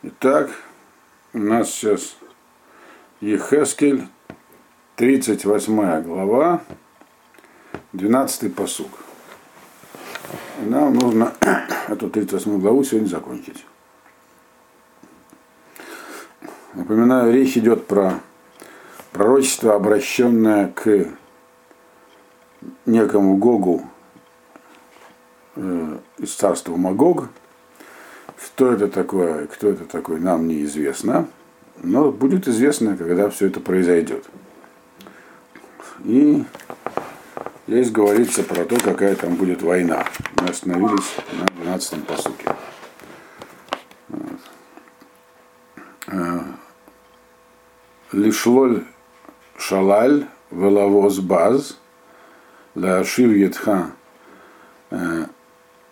Итак, у нас сейчас Ехескель, 38 глава, 12 посуг. И нам нужно эту 38 главу сегодня закончить. Напоминаю, речь идет про пророчество, обращенное к некому Гогу э, из царства Магог, что это такое, кто это такой, нам неизвестно. Но будет известно, когда все это произойдет. И здесь говорится про то, какая там будет война. Мы остановились на 12-м посуке. Лишлоль шалаль велавоз баз лашив етха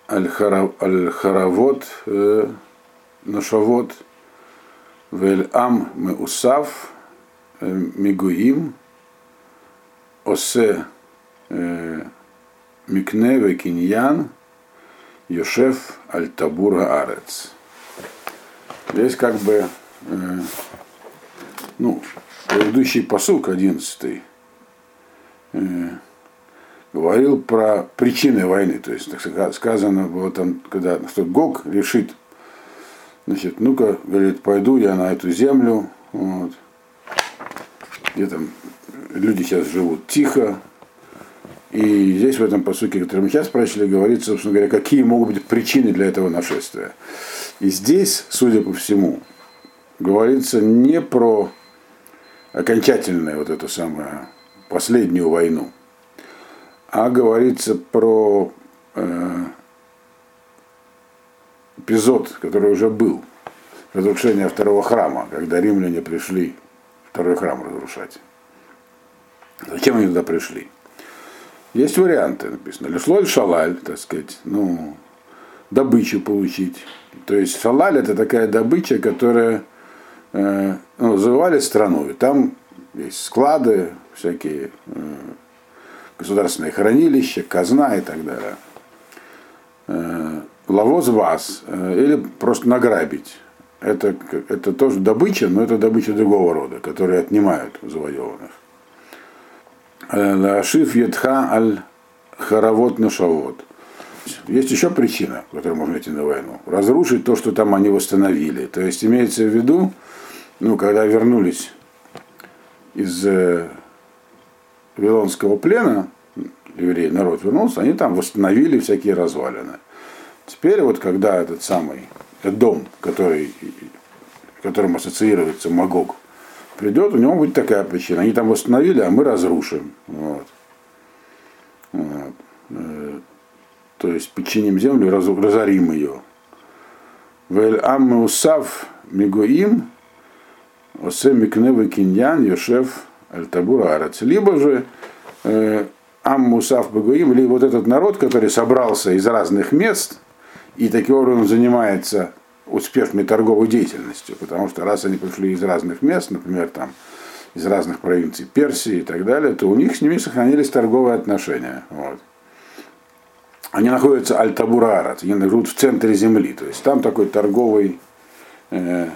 Аль-Харавот, Нашавот, Вель-Ам Меусав, Мигуим, Осе Микне Векиньян, Йошеф Аль-Табура Арец. Здесь как бы, ну, предыдущий посук, одиннадцатый, говорил про причины войны. То есть так сказано было там, когда что Гог решит, значит, ну-ка, говорит, пойду я на эту землю, вот, где там люди сейчас живут тихо. И здесь в этом посуке, который мы сейчас прочли, говорится, собственно говоря, какие могут быть причины для этого нашествия. И здесь, судя по всему, говорится не про окончательную вот эту самую последнюю войну, а говорится про э, эпизод, который уже был, разрушение второго храма, когда римляне пришли второй храм разрушать. Зачем они туда пришли? Есть варианты, написано. Лешлоль шалаль, так сказать, ну, добычу получить. То есть шалаль это такая добыча, которая э, ну, завоевали страну. Там есть склады, всякие э, государственное хранилище, казна и так далее. Ловоз вас или просто награбить. Это, это тоже добыча, но это добыча другого рода, которые отнимают завоеванных. Лашиф едха аль харавот нашавот. Есть еще причина, по которой можно идти на войну. Разрушить то, что там они восстановили. То есть имеется в виду, ну, когда вернулись из Вавилонского плена, евреи, народ вернулся, они там восстановили всякие развалины. Теперь вот когда этот самый дом, который, которым ассоциируется Магог, придет, у него будет такая причина. Они там восстановили, а мы разрушим. Вот. Вот. Э, то есть подчиним землю, разорим ее. Вель аммы усав мигуим, осе микневы киньян, йошев аль-табур арец. Либо же э, Аммусав Багуим, или вот этот народ, который собрался из разных мест и таким образом занимается успешной торговой деятельностью, потому что раз они пришли из разных мест, например, там, из разных провинций Персии и так далее, то у них с ними сохранились торговые отношения. Вот. Они находятся Аль-Табурарат, они живут в центре земли, то есть там такой торговый э,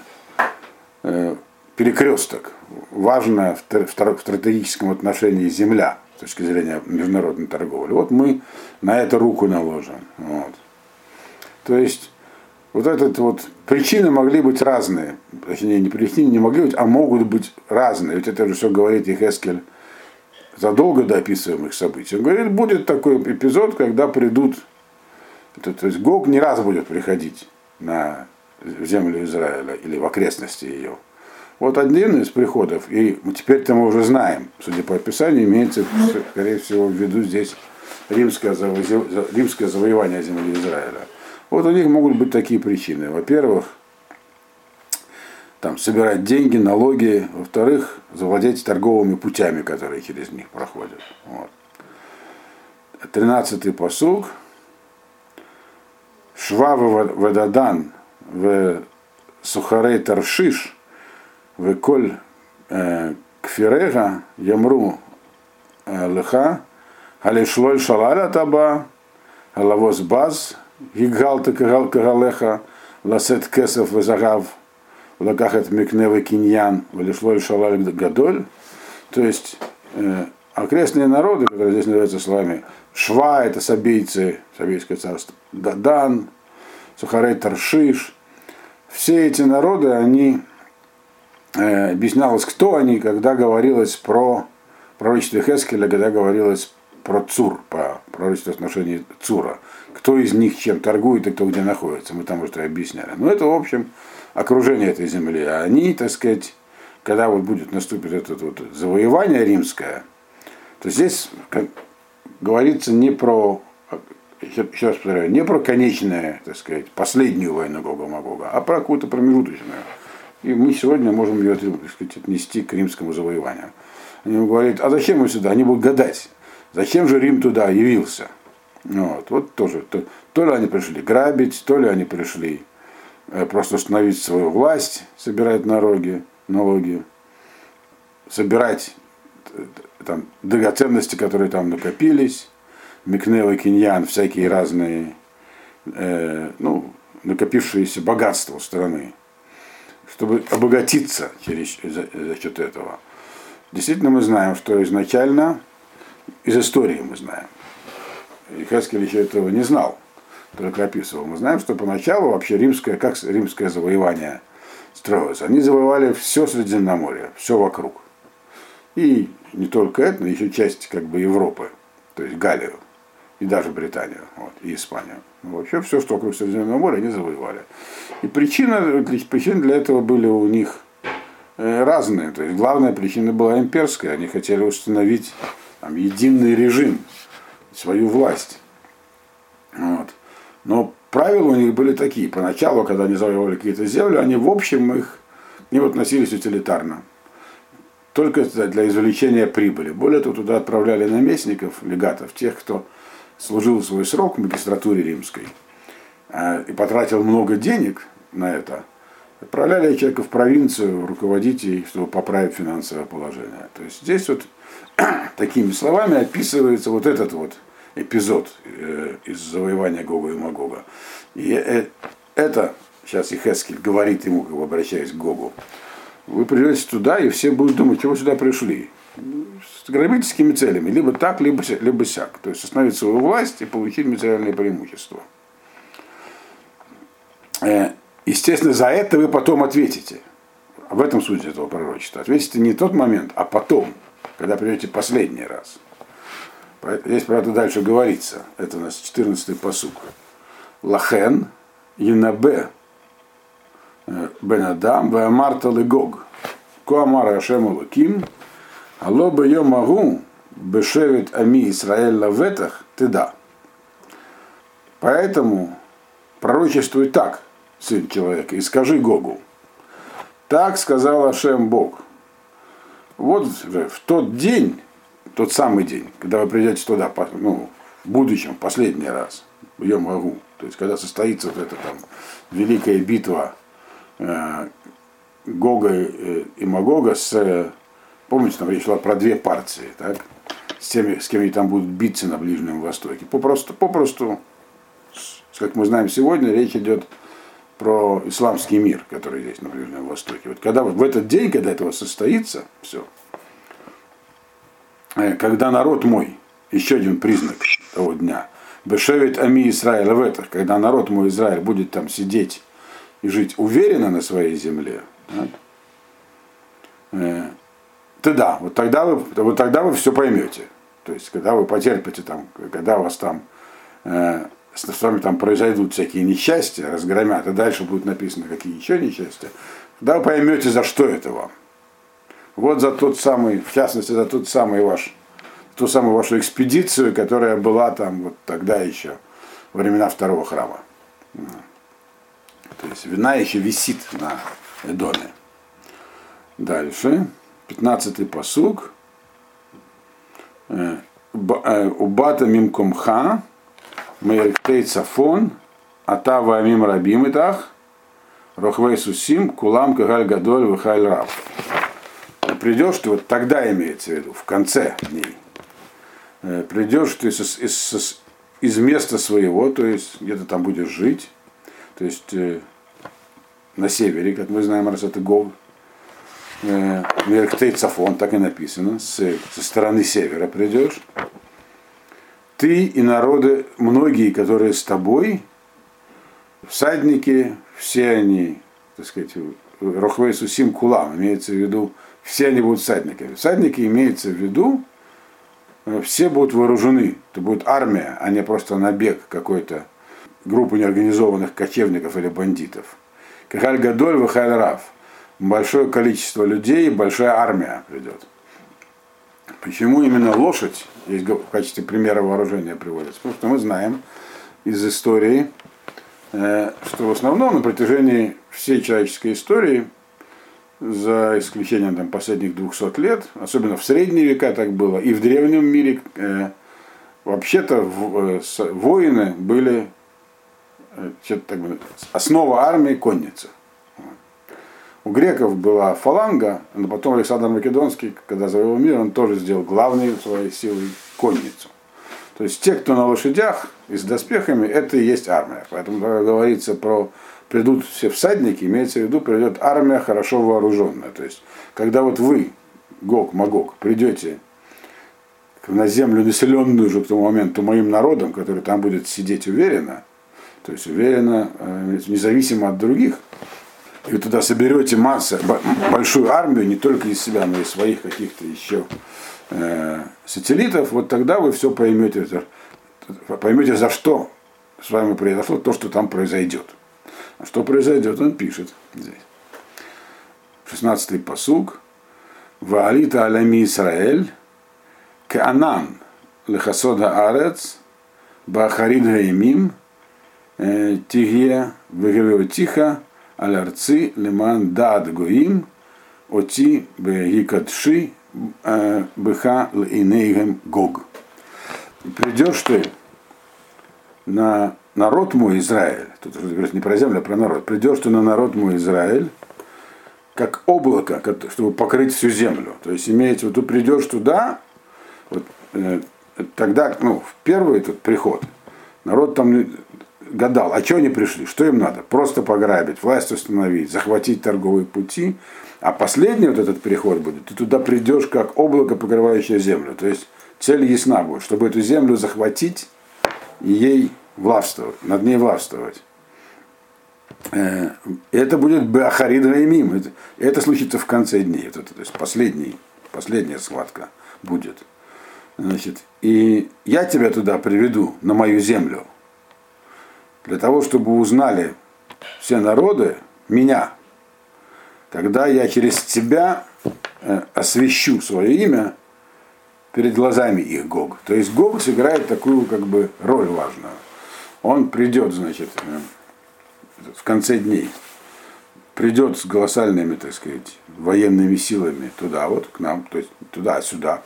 э, перекресток, важная в, стратегическом отношении земля с точки зрения международной торговли. Вот мы на это руку наложим. Вот. То есть вот этот вот причины могли быть разные. Точнее, не причины не могли быть, а могут быть разные. Ведь это же все говорит их Эскель задолго до описываемых событий. Он говорит, будет такой эпизод, когда придут, это, то есть Гог не раз будет приходить на землю Израиля или в окрестности ее. Вот один из приходов, и теперь-то мы уже знаем, судя по описанию, имеется, скорее всего, в виду здесь римское, римское завоевание земли Израиля. Вот у них могут быть такие причины. Во-первых, там, собирать деньги, налоги. Во-вторых, завладеть торговыми путями, которые через них проходят. Вот. Тринадцатый посуг. Швавы Вададан в Сухарей Таршиш – Веколь кфирега ямру леха, алишлоль шалаля таба, алавоз баз, гигал кагалеха, ласет кесов везагав, Лакахат Микневы Киньян, Валишлой Шалаль Гадоль. То есть э, окрестные народы, которые здесь называются словами, Шва это сабийцы, Сабийское царство, Дадан, Сухарей Таршиш. Все эти народы, они объяснялось, кто они, когда говорилось про пророчестве Хескеля, когда говорилось про Цур, по пророчеству отношении Цура. Кто из них чем торгует и кто где находится. Мы там уже объясняли. Но это, в общем, окружение этой земли. А они, так сказать, когда вот будет наступить это вот завоевание римское, то здесь как, говорится не про, еще раз повторяю, не про конечное, так сказать, последнюю войну Гога Магога, а про какую-то промежуточную. И мы сегодня можем ее, так сказать, отнести к римскому завоеванию. Они говорят, а зачем мы сюда? Они будут гадать. Зачем же Рим туда явился? Вот, вот тоже. То, то ли они пришли грабить, то ли они пришли э, просто установить свою власть, собирать налоги, налоги собирать э, там, драгоценности, которые там накопились, Микнева, Киньян, всякие разные, э, ну, накопившиеся богатства страны, чтобы обогатиться через, за, за счет этого. Действительно, мы знаем, что изначально, из истории мы знаем, и Хескель еще этого не знал, только описывал. Мы знаем, что поначалу вообще римское, как римское завоевание строилось. Они завоевали все Средиземноморье, все вокруг. И не только это, но еще часть как бы Европы, то есть Галлию, и даже Британию, вот, и Испанию. Ну, вообще все, что вокруг Средиземного моря, они завоевали. И причина, причины для этого были у них э, разные. То есть главная причина была имперская. Они хотели установить там, единый режим, свою власть. Вот. Но правила у них были такие. Поначалу, когда они завоевали какие-то земли, они в общем их не относились утилитарно только для извлечения прибыли. Более того, туда отправляли наместников, легатов, тех, кто служил свой срок в магистратуре римской а, и потратил много денег на это, отправляли человека в провинцию руководить ей, чтобы поправить финансовое положение. То есть здесь вот такими словами описывается вот этот вот эпизод э, из завоевания Гога и Магога. И э, это, сейчас Ихескель говорит ему, как обращаясь к Гогу, вы придете туда, и все будут думать, чего сюда пришли. С грабительскими целями, либо так, либо, либо сяк. То есть остановить свою власть и получить материальные преимущества. Э, естественно, за это вы потом ответите. В этом суть этого пророчества. Ответите не тот момент, а потом, когда придете последний раз. Здесь, правда, дальше говорится. Это у нас 14-й посук. Лахен, Янабе, бен Адам, Веамарта Легог. Куамара Ашем Луким, Алло бы я могу, бешевит ами Исраэль лаветах, ты да. Поэтому пророчествуй так, сын человека, и скажи Гогу. Так сказал Ашем Бог. Вот в тот день, тот самый день, когда вы придете туда, ну, в будущем, последний раз, я могу, то есть когда состоится вот эта там великая битва Э, Гога э, и Магога с, э, помните, там речь шла про две партии, так? С теми, с кем они там будут биться на Ближнем Востоке. Попросту, попросту, как мы знаем сегодня, речь идет про исламский мир, который здесь на Ближнем Востоке. Вот когда в этот день, когда этого состоится, все, когда народ мой, еще один признак того дня, Бешевит Ами Израиля в это, когда народ мой Израиль будет там сидеть и жить уверенно на своей земле, да, э, тогда, вот тогда вы, вот тогда вы все поймете. То есть, когда вы потерпите там, когда у вас там э, с вами там произойдут всякие несчастья, разгромят, и дальше будет написано, какие еще несчастья, тогда вы поймете, за что это вам. Вот за тот самый, в частности, за тот самый ваш, ту самую вашу экспедицию, которая была там вот тогда еще, во времена второго храма. То есть вина еще висит на Эдоме. Дальше. 15-й посуг. Э, э, Убата мимкомха, мейрктей цафон, атава мим рабим итах, рохвей сусим, кулам кагаль гадоль вихаль раб. Придешь ты, вот тогда имеется в виду, в конце дней, э, придешь ты из, из, из места своего, то есть где-то там будешь жить, то есть на севере, как мы знаем, раз это Гог. Э, Мерктей Цафон, так и написано, со стороны севера придешь. Ты и народы, многие, которые с тобой, всадники, все они, так сказать, Рохвей Сусим Кулам, имеется в виду, все они будут всадниками. Всадники имеется в виду, все будут вооружены. Это будет армия, а не просто набег какой-то группы неорганизованных кочевников или бандитов. Кахаль Гадоль Вахаль Раф. Большое количество людей, большая армия придет. Почему именно лошадь здесь в качестве примера вооружения приводится? Потому что мы знаем из истории, э, что в основном на протяжении всей человеческой истории, за исключением там, последних 200 лет, особенно в средние века так было, и в древнем мире, э, вообще-то э, воины были основа армии конница. У греков была фаланга, но потом Александр Македонский, когда завоевал мир, он тоже сделал главной своей силой конницу. То есть те, кто на лошадях и с доспехами, это и есть армия. Поэтому, когда говорится про придут все всадники, имеется в виду, придет армия хорошо вооруженная. То есть, когда вот вы, Гог, Магог, придете на землю, населенную уже к тому моменту моим народом, который там будет сидеть уверенно, то есть уверенно, э, независимо от других, и вы туда соберете массу, большую армию, не только из себя, но и своих каких-то еще э, сателлитов, вот тогда вы все поймете, поймете, за что с вами произошло то, что там произойдет. А что произойдет, он пишет здесь. 16-й посуг. Ваалита алями Исраэль, Каанан, Лехасода Арец, Бахарид Гаимим, э, Тигия, Вегевеотиха, алярцы лиман дад гоим, оти бегикадши быха линейгем гог. Придешь ты на народ мой Израиль, тут говорится не про землю, а про народ, придешь ты на народ мой Израиль, как облако, чтобы покрыть всю землю. То есть имеется в виду, придешь туда, вот, э, тогда, ну, в первый этот приход, народ там гадал, а что они пришли, что им надо? Просто пограбить, власть установить, захватить торговые пути. А последний вот этот переход будет, ты туда придешь как облако, покрывающее землю. То есть цель ясна будет, чтобы эту землю захватить и ей властвовать, над ней властвовать. Э, это будет Беахарид Раимим. Это, это случится в конце дней. Это, то есть последний, последняя схватка будет. Значит, и я тебя туда приведу, на мою землю для того, чтобы узнали все народы меня, когда я через тебя э, освящу свое имя перед глазами их Гог. То есть Гог сыграет такую как бы роль важную. Он придет, значит, э, в конце дней, придет с голосальными, так сказать, военными силами туда вот, к нам, то есть туда-сюда,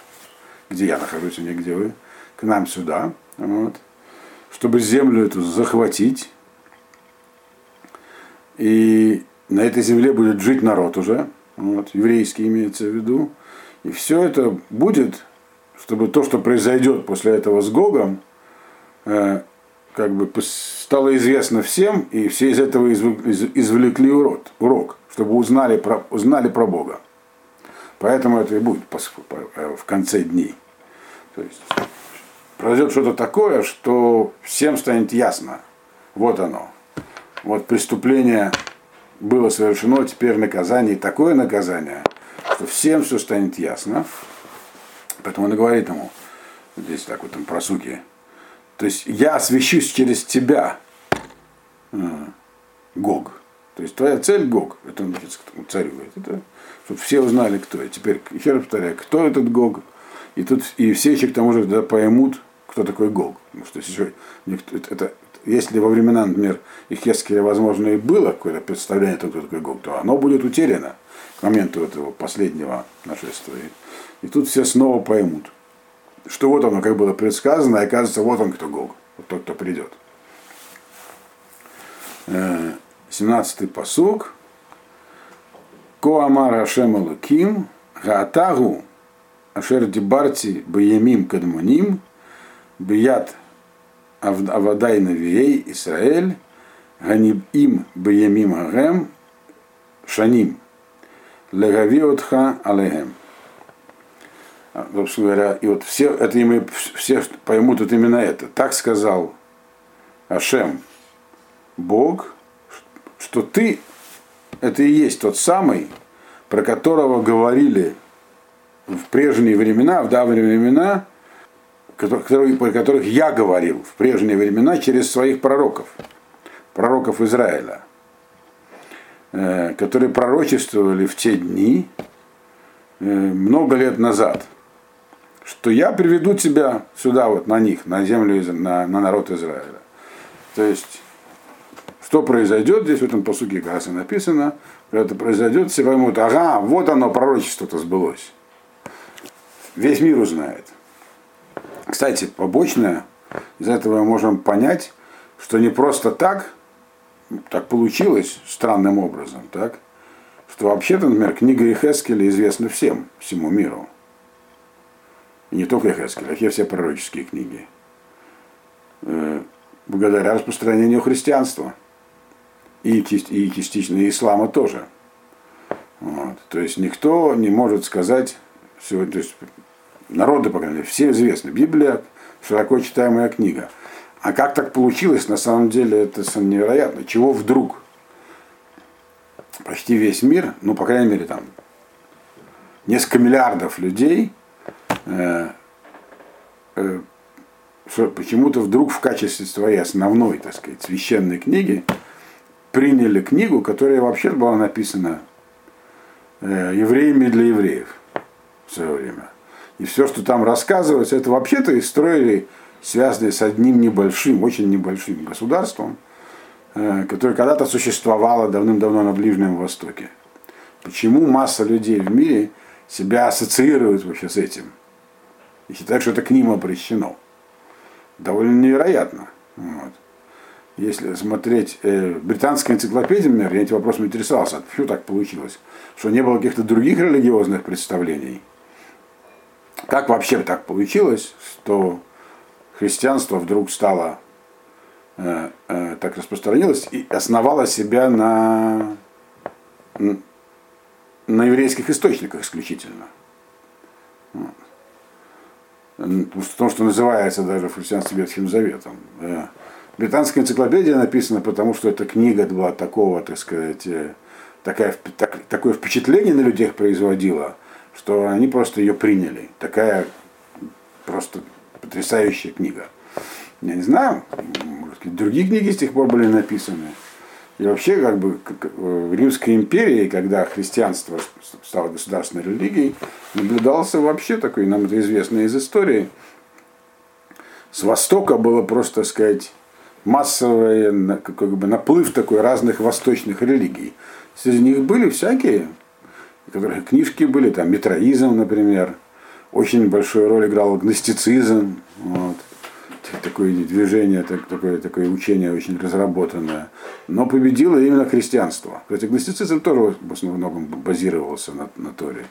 где я нахожусь, а не где вы, к нам сюда, вот, чтобы землю эту захватить. И на этой земле будет жить народ уже, вот, еврейский имеется в виду. И все это будет, чтобы то, что произойдет после этого с Гогом, э, как бы стало известно всем, и все из этого извлекли урок, урок чтобы узнали про, узнали про Бога. Поэтому это и будет э, в конце дней. То есть произойдет что-то такое, что всем станет ясно. Вот оно. Вот преступление было совершено, теперь наказание, и такое наказание, что всем все станет ясно. Поэтому он говорит ему, здесь так вот там про суки, то есть я освящусь через тебя, Гог. То есть твоя цель Гог, это он царю говорит, это, чтобы все узнали, кто я. Теперь, еще раз повторяю, кто этот Гог, и тут и все еще к тому же поймут, кто такой Гог. Потому что еще, это, если во времена, например, Ихескеля, возможно, и было какое-то представление, кто такой Гог, то оно будет утеряно к моменту этого последнего нашествия. И тут все снова поймут, что вот оно, как было предсказано, и оказывается, вот он кто Гог, вот тот, кто придет. 17-й э, посуг. Коамар Ашем Алуким, Гаатагу, Ашер Дибарти Баямим Кадмоним, Бият Авадай Навией Исраэль, Ганиб им Баямим Агем, шаним, легавиотха алехем. А, собственно говоря, и вот все, это мы все поймут вот именно это. Так сказал Ашем, Бог, что ты, это и есть тот самый, про которого говорили в прежние времена, в давние времена, которые, про которых я говорил в прежние времена через своих пророков, пророков Израиля, э, которые пророчествовали в те дни э, много лет назад, что я приведу тебя сюда, вот на них, на землю, на, на народ Израиля. То есть, что произойдет, здесь в этом посуке как раз и написано, когда это произойдет, все поймут, ага, вот оно, пророчество-то сбылось. Весь мир узнает. Кстати, побочное, из этого мы можем понять, что не просто так, так получилось странным образом, так, что вообще-то, например, книга Ихескеля известна всем, всему миру. И не только Ихескеля, а все пророческие книги. Э, благодаря распространению христианства. И, и частично ислама тоже. Вот. То есть никто не может сказать, то есть народы, по крайней мере, все известны. Библия широко читаемая книга. А как так получилось, на самом деле, это невероятно. Чего вдруг почти весь мир, ну, по крайней мере, там, несколько миллиардов людей э, э, почему-то вдруг в качестве своей основной, так сказать, священной книги приняли книгу, которая вообще была написана э, евреями для евреев в свое время. И все, что там рассказывается, это вообще-то истории, связанные с одним небольшим, очень небольшим государством, э, которое когда-то существовало давным-давно на Ближнем Востоке. Почему масса людей в мире себя ассоциирует вообще с этим? И считают, что это к ним обращено. Довольно невероятно. Вот. Если смотреть э, британская энциклопедия, например, я этим вопросом интересовался, почему так получилось, что не было каких-то других религиозных представлений – как вообще так получилось, что христианство вдруг стало э, э, так распространилось и основало себя на, на еврейских источниках исключительно. В том, что называется даже в христианстве Ветхим Заветом. Э, британская энциклопедия написана потому, что эта книга была такого, так сказать, э, такая, так, такое впечатление на людях производила, что они просто ее приняли. Такая просто потрясающая книга. Я не знаю, быть, другие книги с тех пор были написаны. И вообще, как бы, в Римской империи, когда христианство стало государственной религией, наблюдался вообще такой, нам это известно из истории, с Востока было просто, так сказать, массовый как бы, наплыв такой разных восточных религий. Среди них были всякие книжки были, там метроизм, например, очень большую роль играл гностицизм, вот. такое движение, такое, такое учение очень разработанное. Но победило именно христианство. Кстати, гностицизм тоже в основном базировался на, на Торе.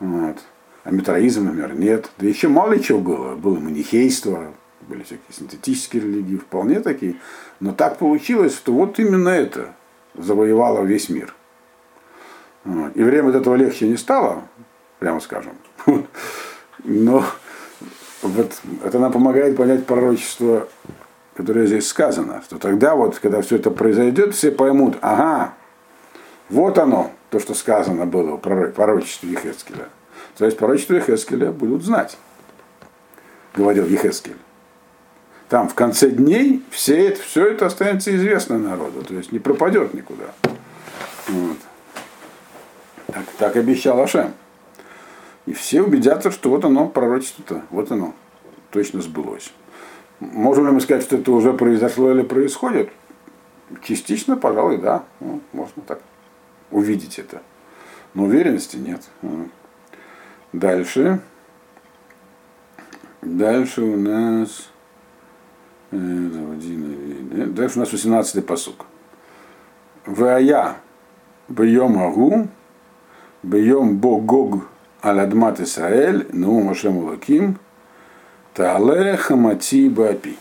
Вот. А метроизм, например, нет. Да еще мало чего было. Было манихейство, были всякие синтетические религии, вполне такие. Но так получилось, что вот именно это завоевало весь мир. И время от этого легче не стало, прямо скажем. Но вот это нам помогает понять пророчество, которое здесь сказано, что тогда вот, когда все это произойдет, все поймут, ага, вот оно, то, что сказано было в пророчестве Ехескеля. То есть пророчество Ехескеля будут знать, говорил Ехескель. Там в конце дней все это, все это останется известно народу, то есть не пропадет никуда. Вот. Так, так обещал Ашем. И все убедятся, что вот оно, пророчество-то, вот оно, точно сбылось. Можем ли мы сказать, что это уже произошло или происходит? Частично, пожалуй, да. Ну, можно так увидеть это. Но уверенности нет. Дальше. Дальше у нас... Э, дальше у нас 18-й посук. Вая бьем агу Бьем Богог Аладмат Исраэль, ну Машем Улаким, Таале Хамати Бапи.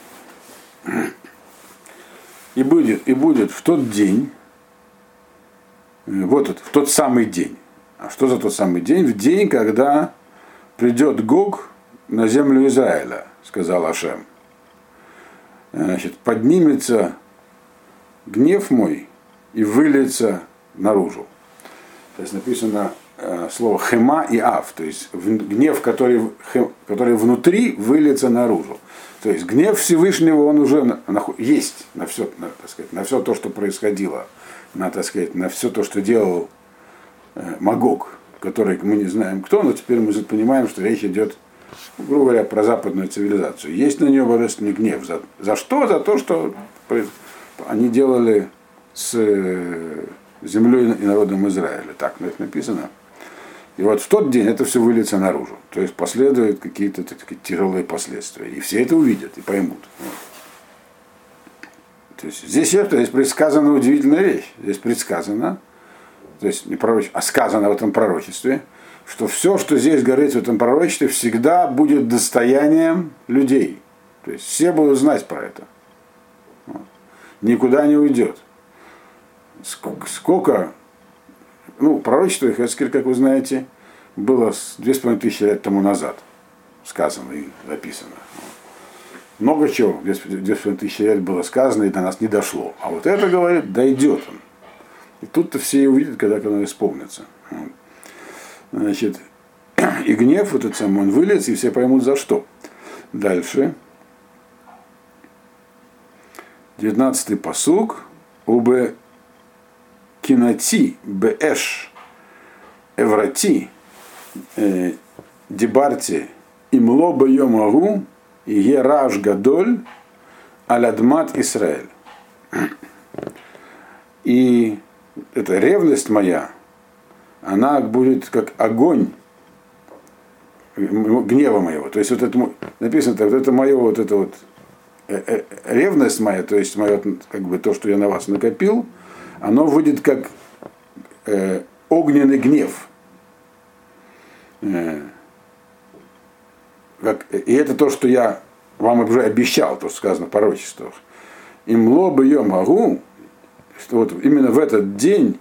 И будет, и будет в тот день, Вот это, в тот самый день. А что за тот самый день? В день, когда придет Гог на землю Израиля, сказал Ашем. Значит, поднимется гнев мой и выльется наружу. То есть написано э, слово хема и ав, то есть гнев, который, который внутри, выльется наружу. То есть гнев Всевышнего, он уже на, на, есть на все, на, так сказать, на все то, что происходило, на, так сказать, на все то, что делал э, Магог, который мы не знаем кто, но теперь мы понимаем, что речь идет, грубо говоря, про западную цивилизацию. Есть на нее божественный гнев. За, за что? За то, что они делали с землей и народом Израиля. Так написано. И вот в тот день это все выльется наружу. То есть последуют какие-то такие тяжелые последствия. И все это увидят и поймут. То есть здесь, здесь предсказана удивительная вещь. Здесь предсказано, то есть не пророч, а сказано в этом пророчестве, что все, что здесь говорится в этом пророчестве, всегда будет достоянием людей. То есть все будут знать про это. Вот. Никуда не уйдет. Сколько ну, пророчество Хескель, как вы знаете, было две с половиной тысячи лет тому назад сказано и записано. Много чего две с половиной тысячи лет было сказано и до нас не дошло. А вот это, говорит, дойдет он. И тут-то все увидят, когда оно исполнится. Значит, и гнев этот самый, он вылез, и все поймут за что. Дальше. 19-й посуг. Убе кинати бэш эврати э, дебарти имло и ераж гадоль алядмат Исраэль. И эта ревность моя, она будет как огонь гнева моего. То есть вот это написано, вот это мое вот это вот э, э, ревность моя, то есть мое как бы то, что я на вас накопил, оно выйдет как э, огненный гнев. Э, как, и это то, что я вам уже обещал, то, что сказано в пророчествах. Им лобы ее могу, что вот именно в этот день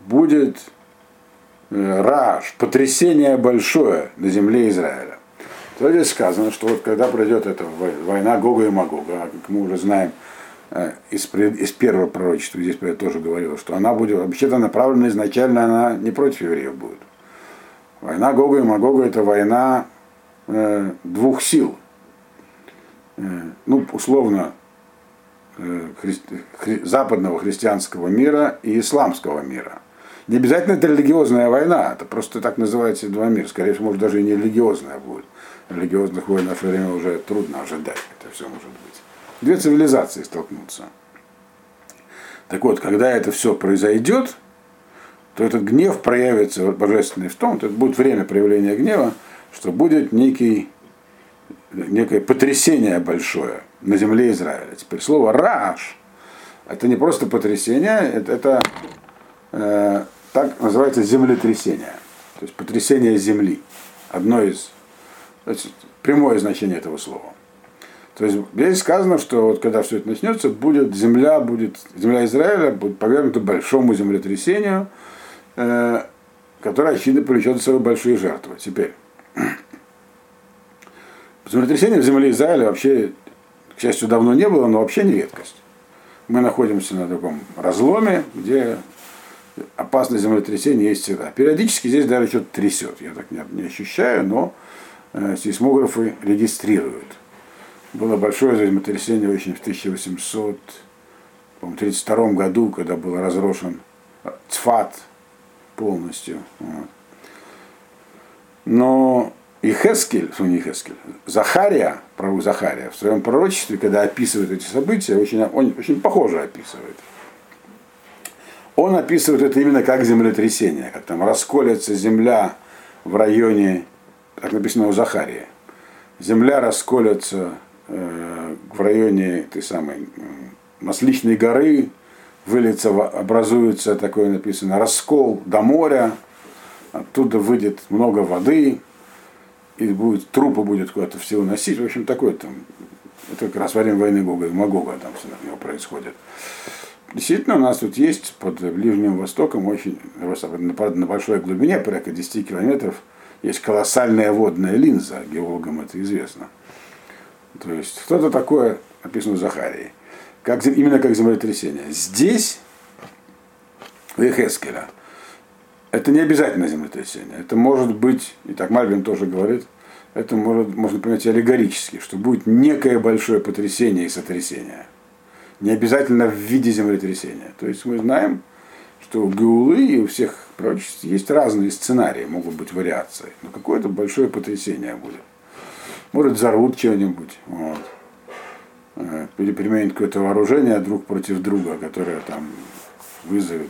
будет э, раж, потрясение большое на земле Израиля. То здесь сказано, что вот когда пройдет эта война Гога и Магога, как мы уже знаем, из, из первого пророчества, здесь я тоже говорил, что она будет, вообще-то направлена изначально, она не против евреев будет. Война Гога и Магога это война э, двух сил. Э, ну, условно, э, хри, хри, западного христианского мира и исламского мира. Не обязательно это религиозная война, это просто так называется два мира. Скорее всего, может даже и не религиозная будет. Религиозных войн в наше время уже трудно ожидать, это все может быть две цивилизации столкнутся. Так вот, когда это все произойдет, то этот гнев проявится божественный в том, то это будет время проявления гнева, что будет некий, некое потрясение большое на земле Израиля. Теперь слово раш это не просто потрясение, это, это э, так называется землетрясение. То есть потрясение земли. Одно из есть, прямое значение этого слова. То есть здесь сказано, что вот когда все это начнется, будет земля, будет, земля Израиля будет повергнута большому землетрясению, э, которое, очевидно, повлечет за собой большие жертвы. Теперь, землетрясение в земле Израиля вообще, к счастью, давно не было, но вообще не редкость. Мы находимся на таком разломе, где опасное землетрясение есть всегда. Периодически здесь даже что-то трясет. Я так не ощущаю, но э, сейсмографы регистрируют. Было большое землетрясение очень в 1832 году, когда был разрушен Цфат полностью. Вот. Но и Хескель, ну не Хескель, Захария, пророк Захария, в своем пророчестве, когда описывает эти события, очень, он очень похоже описывает. Он описывает это именно как землетрясение, как там расколется земля в районе, как написано у Захария. Земля расколется Э, в районе этой самой Масличной горы выльется, образуется такое написано раскол до моря, оттуда выйдет много воды, и будет, трупы будет куда-то все уносить. В общем, такое там, это как раз во время войны Гога и Магога там все на него происходит. действительно у нас тут есть под Ближним Востоком очень, на большой глубине, порядка 10 километров, есть колоссальная водная линза, геологам это известно. То есть что-то такое написано в Захарии, как, именно как землетрясение. Здесь, в Эхескеля, это не обязательно землетрясение. Это может быть, и так Мальвин тоже говорит, это может, можно понять аллегорически, что будет некое большое потрясение и сотрясение. Не обязательно в виде землетрясения. То есть мы знаем, что у Геулы и у всех пророчеств есть разные сценарии, могут быть вариации. Но какое-то большое потрясение будет. Может, взорвут что-нибудь. Вот. Э, или применят какое-то вооружение друг против друга, которое там вызовет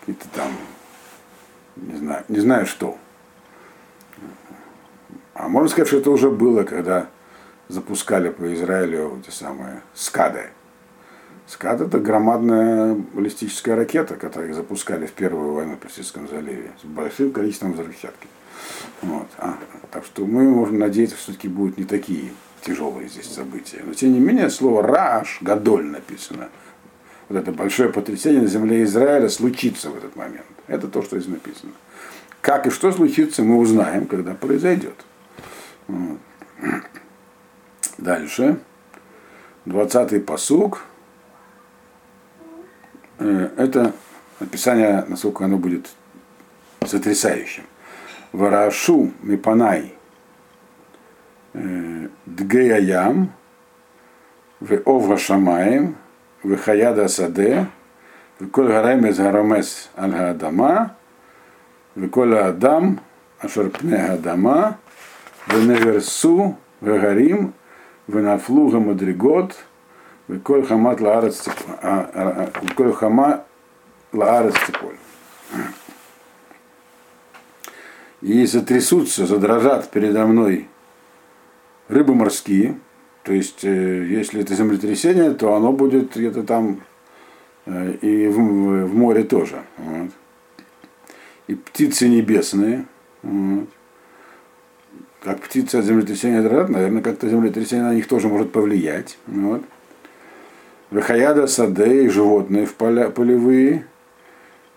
какие-то там, не знаю, не знаю что. А можно сказать, что это уже было, когда запускали по Израилю эти самые скады. Скад это громадная баллистическая ракета, которую запускали в первую войну в Персидском заливе с большим количеством взрывчатки. Вот. А, так что мы можем надеяться, что все-таки будут не такие тяжелые здесь события. Но тем не менее слово «раш» «гадоль» написано. Вот это большое потрясение на земле Израиля случится в этот момент. Это то, что здесь написано. Как и что случится, мы узнаем, когда произойдет. Дальше. Двадцатый посуг. Э, это описание, насколько оно будет сотрясающим. Варашу мипанай э, дгеям в овра шамаем в хаяда саде в коль гаремес гарамес аль хаадама в коль адам ашер пне хаадама Веневерсу, Вегарим, Венафлуга Мадригот, Веколь Хамат Лаарец Веколь Хама Лаарец Цеполь. И затрясутся, задрожат передо мной рыбы морские, то есть, если это землетрясение, то оно будет где-то там и в, в море тоже. Вот. И птицы небесные. Вот как птицы от землетрясения дрожат, наверное, как-то землетрясение на них тоже может повлиять. Вот. Вахаяда саде и животные в поля, полевые,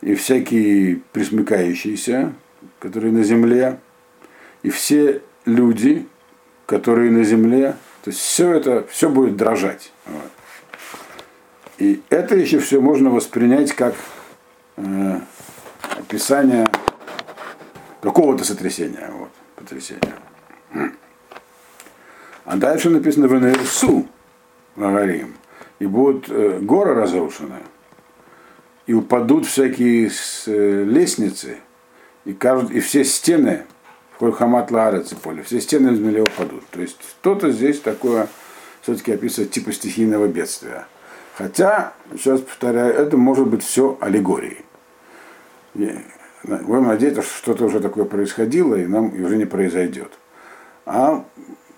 и всякие присмыкающиеся, которые на земле, и все люди, которые на земле, то есть все это, все будет дрожать. Вот. И это еще все можно воспринять как э, описание какого-то сотрясения. Вот, потрясения. А дальше написано в Нерсу, говорим, и будут э, горы разрушены, и упадут всякие с, э, лестницы, и, кажут, и все стены, в Кольхамат Лаарец поле, все стены из земли упадут. То есть что-то здесь такое все-таки описывает типа стихийного бедствия. Хотя, сейчас повторяю, это может быть все аллегорией. Будем надеяться, что что-то уже такое происходило, и нам уже не произойдет. А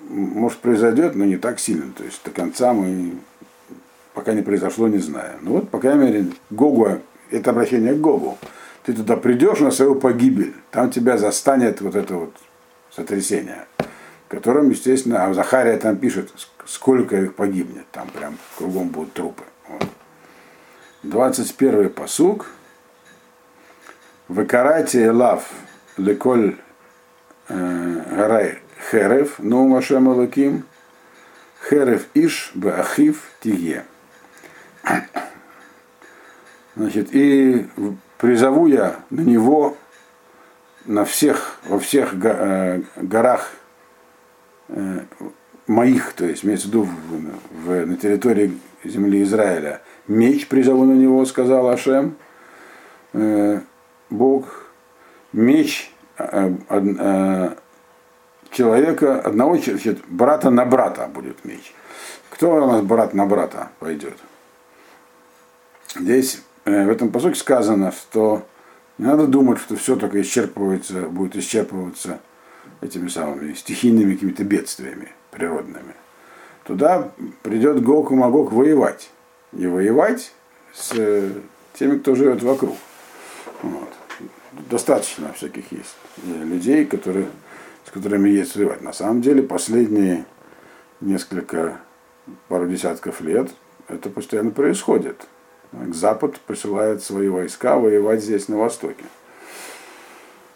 может произойдет, но не так сильно. То есть до конца мы пока не произошло, не знаем. Ну вот, по крайней мере, Гогу, это обращение к Гогу. Ты туда придешь на свою погибель, там тебя застанет вот это вот сотрясение, которым, естественно, а Захария там пишет, сколько их погибнет, там прям кругом будут трупы. Вот. 21 посуг. Выкарайте лав леколь э, гарай Херев, но Машем Алаким, Херев Иш Бахив Тие. Значит, и призову я на него на всех, во всех э, горах э, моих, то есть имеется в виду в, на территории земли Израиля, меч призову на него, сказал Ашем, э, Бог, меч человека, одного значит, брата на брата будет меч. Кто у нас брат на брата пойдет? Здесь в этом посоке сказано, что не надо думать, что все только исчерпывается, будет исчерпываться этими самыми стихийными какими-то бедствиями природными. Туда придет Гог и Магог воевать. И воевать с э, теми, кто живет вокруг. Вот. Достаточно всяких есть э, людей, которые с которыми есть воевать. На самом деле последние несколько, пару десятков лет это постоянно происходит. Запад посылает свои войска воевать здесь, на Востоке.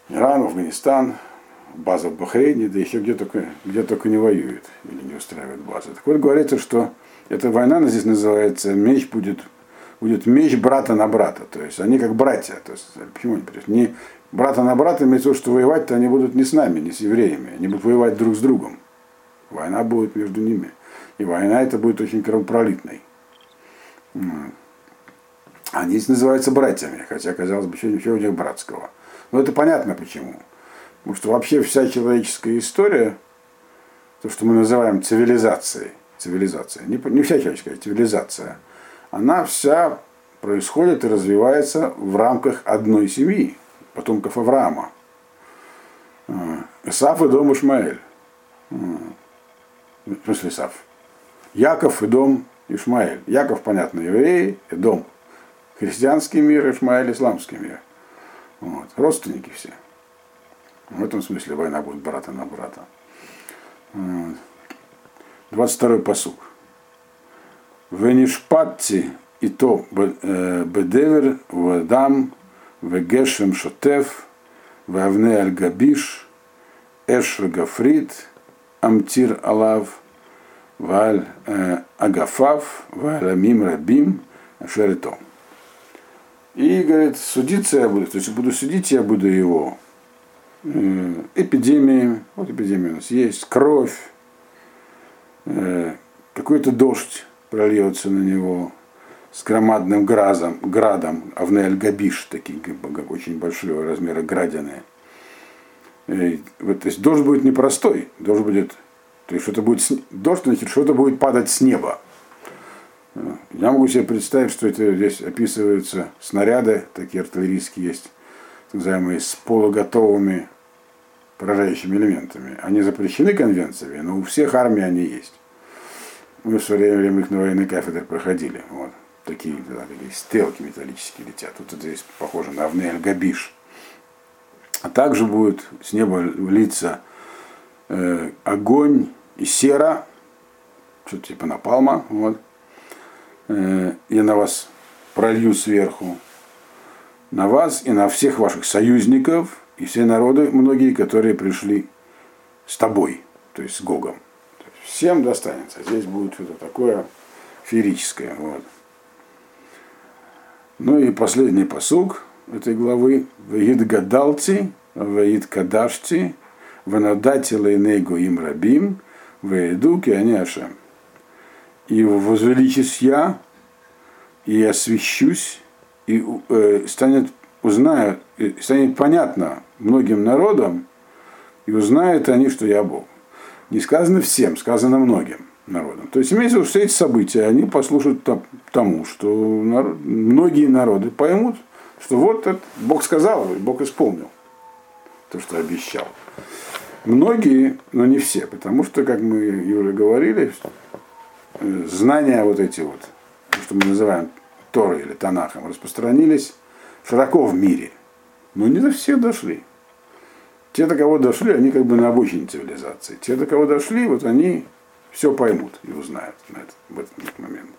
Иран, Афганистан, база в Бахрейне, да еще где только, где только не воюет или не устраивает базы. Так вот говорится, что эта война здесь называется меч будет, будет меч брата на брата. То есть они как братья. То есть, почему они не брата на брата, имеется в виду, что воевать-то они будут не с нами, не с евреями. Они будут воевать друг с другом. Война будет между ними. И война это будет очень кровопролитной. Они здесь называются братьями, хотя, казалось бы, ничего у них братского. Но это понятно почему. Потому что вообще вся человеческая история, то, что мы называем цивилизацией, цивилизация, не, не вся человеческая цивилизация, она вся происходит и развивается в рамках одной семьи, потомков Авраама. А, Исаф и дом Ишмаэль. А, в смысле Исаф. Яков и дом Ишмаэль. Яков, понятно, евреи, и дом. Христианский мир, Ишмаэль, исламский мир. Вот. Родственники все. В этом смысле война будет брата на брата. 22-й посук. Венишпатти и то э, бедевер вадам вегешем шотев вавне аль-габиш эш гафрит амтир алав валь э, агафав валь амим рабим ашерито. И говорит, судиться я буду, то есть буду судить, я буду его э, вот эпидемия у нас есть, кровь, э, какой-то дождь прольется на него с громадным гразом, градом, Авнель Габиш, такие очень большого размера градины. То есть дождь будет непростой, дождь будет, то есть что-то будет, дождь, значит, что-то будет падать с неба. Я могу себе представить, что это здесь описываются снаряды, такие артиллерийские есть, так называемые с полуготовыми поражающими элементами. Они запрещены конвенциями, но у всех армий они есть. Мы в свое время их на военной кафедре проходили. Вот. Такие, да, стрелки металлические летят. Вот это здесь похоже на Авнель Габиш. А также будет с неба литься э, огонь и сера, что-то типа напалма. Вот я на вас пролью сверху, на вас и на всех ваших союзников и все народы, многие, которые пришли с тобой, то есть с Гогом. всем достанется. Здесь будет что-то такое феерическое. Вот. Ну и последний посуг этой главы. Ваид гадалти, ваид кадашти, ванадати лейнегу им рабим, ваиду они ашем и возвеличусь я, и освящусь, и э, станет, узнают, станет понятно многим народам, и узнают они, что я Бог. Не сказано всем, сказано многим народам. То есть имеется в виду, что эти события, они послушают тому, что народ, многие народы поймут, что вот это Бог сказал, и Бог исполнил то, что обещал. Многие, но не все, потому что, как мы уже говорили, знания вот эти вот, что мы называем Торой или Танахом, распространились широко в мире. Но не до всех дошли. Те, до кого дошли, они как бы на обочине цивилизации. Те, до кого дошли, вот они все поймут и узнают на этот, в этот момент.